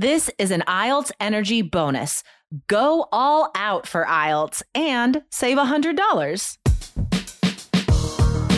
This is an IELTS Energy bonus. Go all out for IELTS and save $100.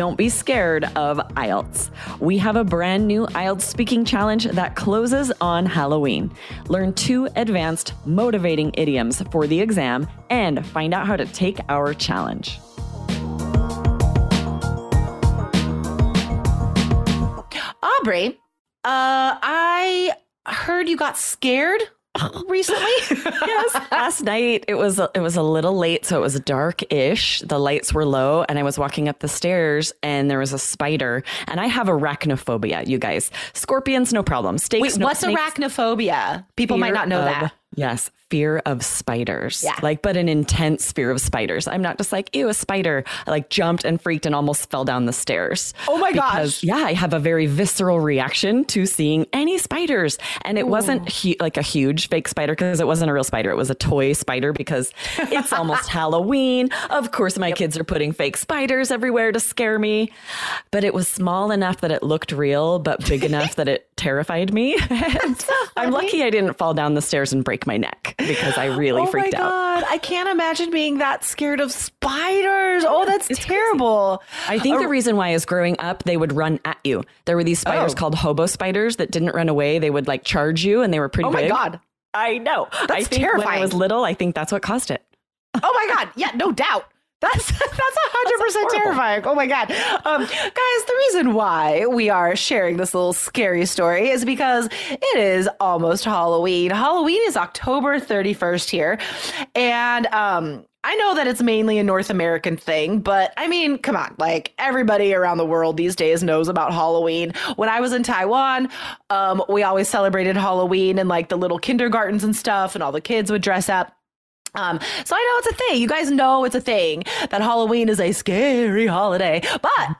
Don't be scared of IELTS. We have a brand new IELTS speaking challenge that closes on Halloween. Learn two advanced, motivating idioms for the exam and find out how to take our challenge. Aubrey, uh, I heard you got scared recently. yes, last night it was it was a little late, so it was dark-ish. The lights were low, and I was walking up the stairs, and there was a spider. And I have arachnophobia, you guys. Scorpions, no problem. Snakes. Wait, no what's snakes. arachnophobia? People might not know that. Yes, fear of spiders. Yeah. Like, but an intense fear of spiders. I'm not just like, ew, a spider. I like jumped and freaked and almost fell down the stairs. Oh my Because, gosh. Yeah, I have a very visceral reaction to seeing any spiders. And it wasn't hu- like a huge fake spider because it wasn't a real spider. It was a toy spider because it's almost Halloween. Of course, my kids are putting fake spiders everywhere to scare me. But it was small enough that it looked real, but big enough that it terrified me. And I'm lucky I didn't fall down the stairs and break my neck because I really oh freaked my out. god, I can't imagine being that scared of spiders. Oh, that's terrible. I think the reason why is growing up, they would run at you. There were these spiders Oh. called hobo spiders that didn't run away. They would like charge you and they were pretty Oh my big. god. I know. I That's think when I was little, I think that's what caused it. Oh my god. Yeah, no doubt. That's that's a hundred percent terrifying. Oh my god, um, guys! The reason why we are sharing this little scary story is because it is almost Halloween. Halloween is October thirty first here, and um, I know that it's mainly a North American thing, but I mean, come on, like everybody around the world these days knows about Halloween. When I was in Taiwan, um, we always celebrated Halloween and like the little kindergartens and stuff, and all the kids would dress up. Um, so I know it's a thing. You guys know it's a thing that Halloween is a scary holiday, but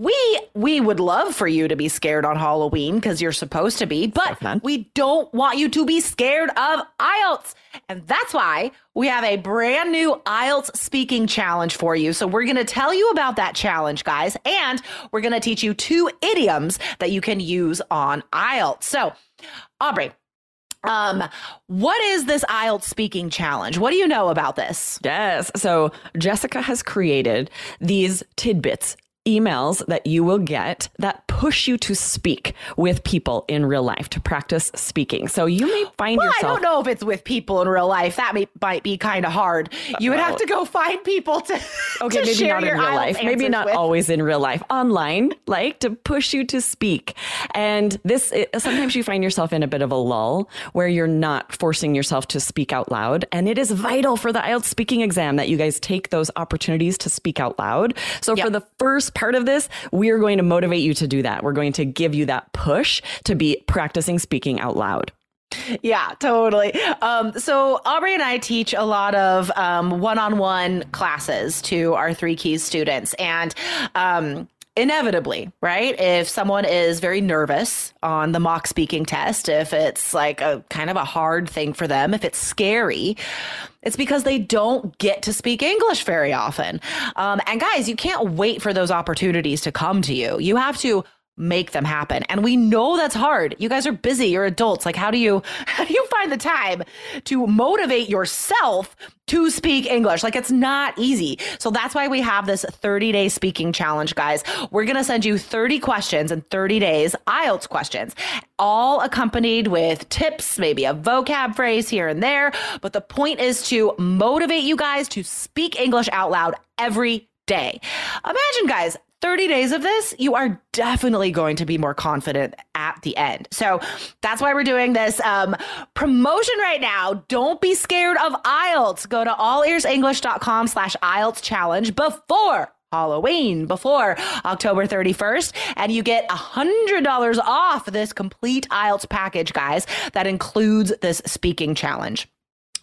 we we would love for you to be scared on Halloween because you're supposed to be, but we don't want you to be scared of IELTS. And that's why we have a brand new IELTS speaking challenge for you. So we're going to tell you about that challenge, guys, and we're going to teach you two idioms that you can use on IELTS. So, Aubrey, um, what is this IELTS speaking challenge? What do you know about this? Yes. So Jessica has created these tidbits. Emails that you will get that push you to speak with people in real life to practice speaking. So you may find Well, I yourself don't know if it's with people in real life. That may, might be kind of hard. You would have to go find people to Okay, to maybe not in real life. Maybe not with. always in real life. Online, like to push you to speak. And this it, sometimes you find yourself in a bit of a lull where you're not forcing yourself to speak out loud. And it is vital for the IELTS speaking exam that you guys take those opportunities to speak out loud. So Yep. for the first part of this, we are going to motivate you to do that. We're going to give you that push to be practicing speaking out loud. Yeah, totally. Um, so Aubrey and I teach a lot of um, one-on-one classes to our three keys students, and um, inevitably, right? If someone is very nervous on the mock speaking test, if it's like a kind of a hard thing for them, if it's scary, it's because they don't get to speak English very often. Um, and guys, you can't wait for those opportunities to come to you. You have to make them happen. And we know that's hard. You guys are busy, you're adults. Like how do you how do you find the time to motivate yourself to speak English? Like it's not easy. So that's why we have this 30-day speaking challenge, guys. We're going to send you 30 questions in 30 days, IELTS questions, all accompanied with tips, maybe a vocab phrase here and there, but the point is to motivate you guys to speak English out loud every day. Imagine, guys, 30 days of this, you are definitely going to be more confident at the end. So that's why we're doing this um, promotion right now. Don't be scared of IELTS. Go to allearsenglish.com slash IELTS challenge before Halloween before October 31st, and you get $100 off this complete IELTS package, guys, that includes this speaking challenge.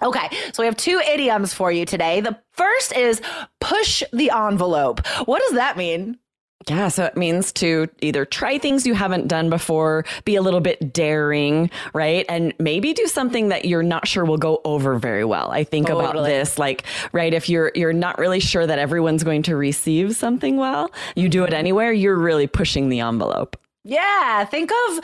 Okay, so we have two idioms for you today. The first is push the envelope. What does that mean? Yeah, so it means to either try things you haven't done before, be a little bit daring, right? And maybe do something that you're not sure will go over very well. I think totally. about this like, right, if you're you're not really sure that everyone's going to receive something well, you do it anywhere, you're really pushing the envelope. Yeah, think of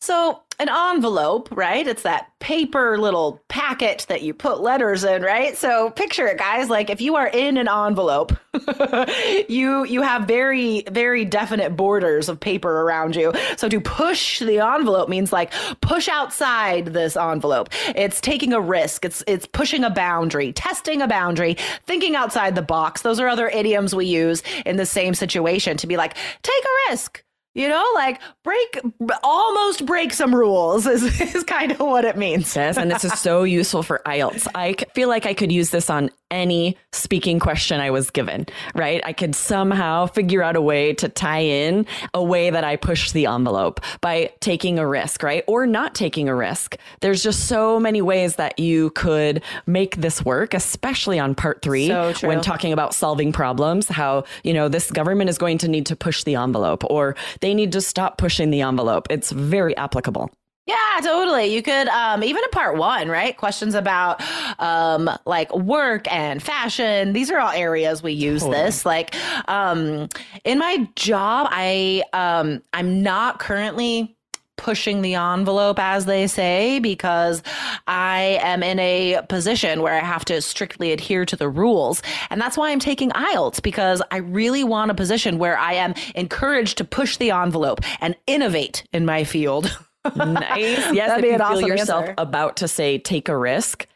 so an envelope, right? It's that paper little packet that you put letters in, right? So picture it, guys. Like if you are in an envelope, you you have very very definite borders of paper around you. So to push the envelope means like push outside this envelope. It's taking a risk. It's it's pushing a boundary, testing a boundary, thinking outside the box. Those are other idioms we use in the same situation to be like take a risk you know, like break, almost break some rules is, is kind of what it means. Yes. And this is so useful for IELTS. I feel like I could use this on any speaking question I was given, right? I could somehow figure out a way to tie in a way that I push the envelope by taking a risk, right? Or not taking a risk. There's just so many ways that you could make this work, especially on part three so when talking about solving problems, how, you know, this government is going to need to push the envelope or they need to stop pushing the envelope. It's very applicable. Yeah, totally. You could um, even in part one, right? Questions about um, like work and fashion. These are all areas we use totally. this. Like um, in my job, I um, I'm not currently pushing the envelope, as they say, because I am in a position where I have to strictly adhere to the rules. And that's why I'm taking IELTS, because I really want a position where I am encouraged to push the envelope and innovate in my field. nice. Yes, That'd if you awesome feel yourself answer. about to say take a risk,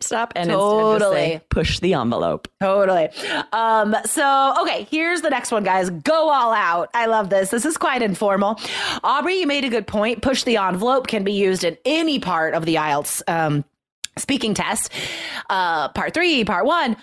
stop and totally say, push the envelope. Totally. Um, so okay, here's the next one, guys. Go all out. I love this. This is quite informal. Aubrey, you made a good point. Push the envelope can be used in any part of the IELTS um, speaking test. Uh, part three, part one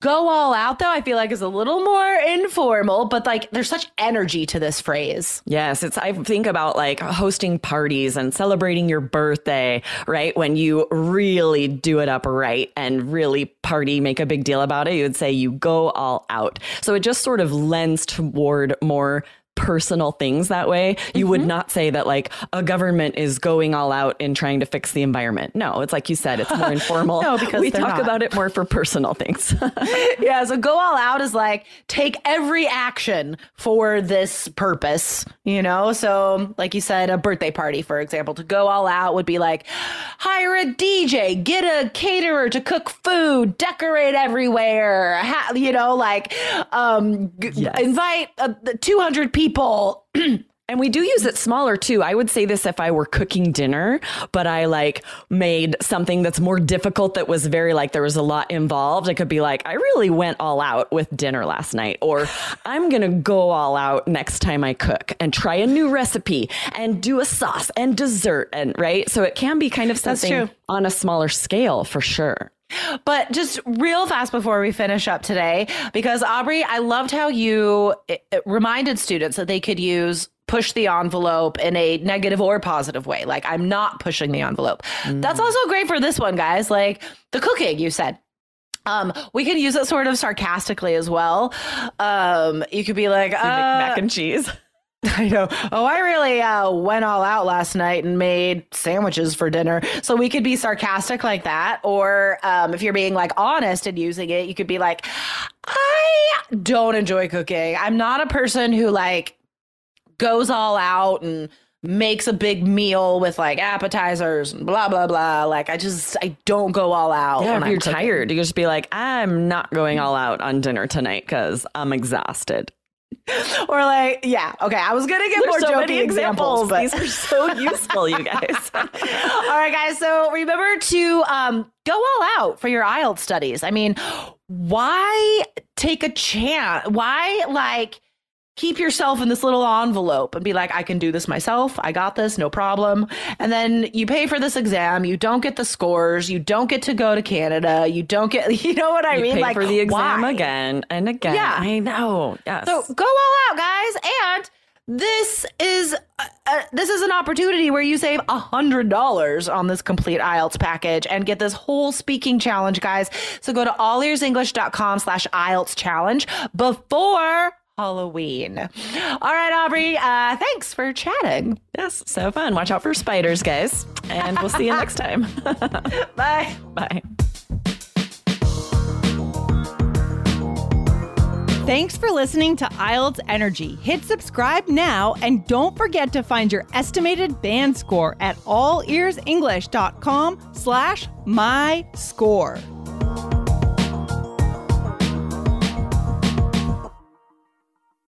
Go all out though, I feel like is a little more informal, but like there's such energy to this phrase. Yes, it's I think about like hosting parties and celebrating your birthday, right? When you really do it up right and really party, make a big deal about it, you would say you go all out. So it just sort of lends toward more personal things that way. You mm-hmm. would not say that like a government is going all out in trying to fix the environment. No, it's like you said, it's more informal. no, because we talk not. about it more for personal things. yeah, so go all out is like take every action for this purpose, you know? So, like you said, a birthday party, for example, to go all out would be like hire a DJ, get a caterer to cook food, decorate everywhere, ha- you know, like um, yes. invite uh, 200 people people And we do use it smaller too. I would say this if I were cooking dinner, but I like made something that's more difficult that was very like there was a lot involved. I could be like, I really went all out with dinner last night, or I'm going to go all out next time I cook and try a new recipe and do a sauce and dessert. And right. So it can be kind of something on a smaller scale for sure. But just real fast before we finish up today, because Aubrey, I loved how you reminded students that they could use push the envelope in a negative or positive way. Like, I'm not pushing the envelope. Mm. That's also great for this one, guys. Like the cooking, you said. Um, we could use it sort of sarcastically as well. Um, you could be like, uh, mac and cheese. I know. Oh, I really uh, went all out last night and made sandwiches for dinner. So we could be sarcastic like that. Or um, if you're being like honest and using it, you could be like, I don't enjoy cooking. I'm not a person who like goes all out and makes a big meal with like appetizers and blah blah blah. Like I just I don't go all out. Yeah, if you're tired, you just be like, I'm not going all out on dinner tonight because I'm exhausted. or like, yeah, okay. I was gonna get more so jokey examples, but these are so useful, you guys. all right, guys. So remember to um, go all out for your IELTS studies. I mean, why take a chance? Why like? Keep yourself in this little envelope and be like, I can do this myself. I got this, no problem. And then you pay for this exam. You don't get the scores. You don't get to go to Canada. You don't get, you know what I You mean? pay like for the exam why? again and again. Yeah. I know. Yes. So go all out, guys. And this is uh, uh, this is an opportunity where you save a hundred dollars on this complete IELTS package and get this whole speaking challenge, guys. So go to allearsenglish.com slash IELTS challenge before Halloween. All right, Aubrey. Uh, thanks for chatting. yes, so fun. Watch out for spiders, guys. And we'll see you next time. Bye. Bye. Thanks for listening to IELTS Energy. Hit subscribe now and don't forget to find your estimated band score at allearsenglish.com slash my score.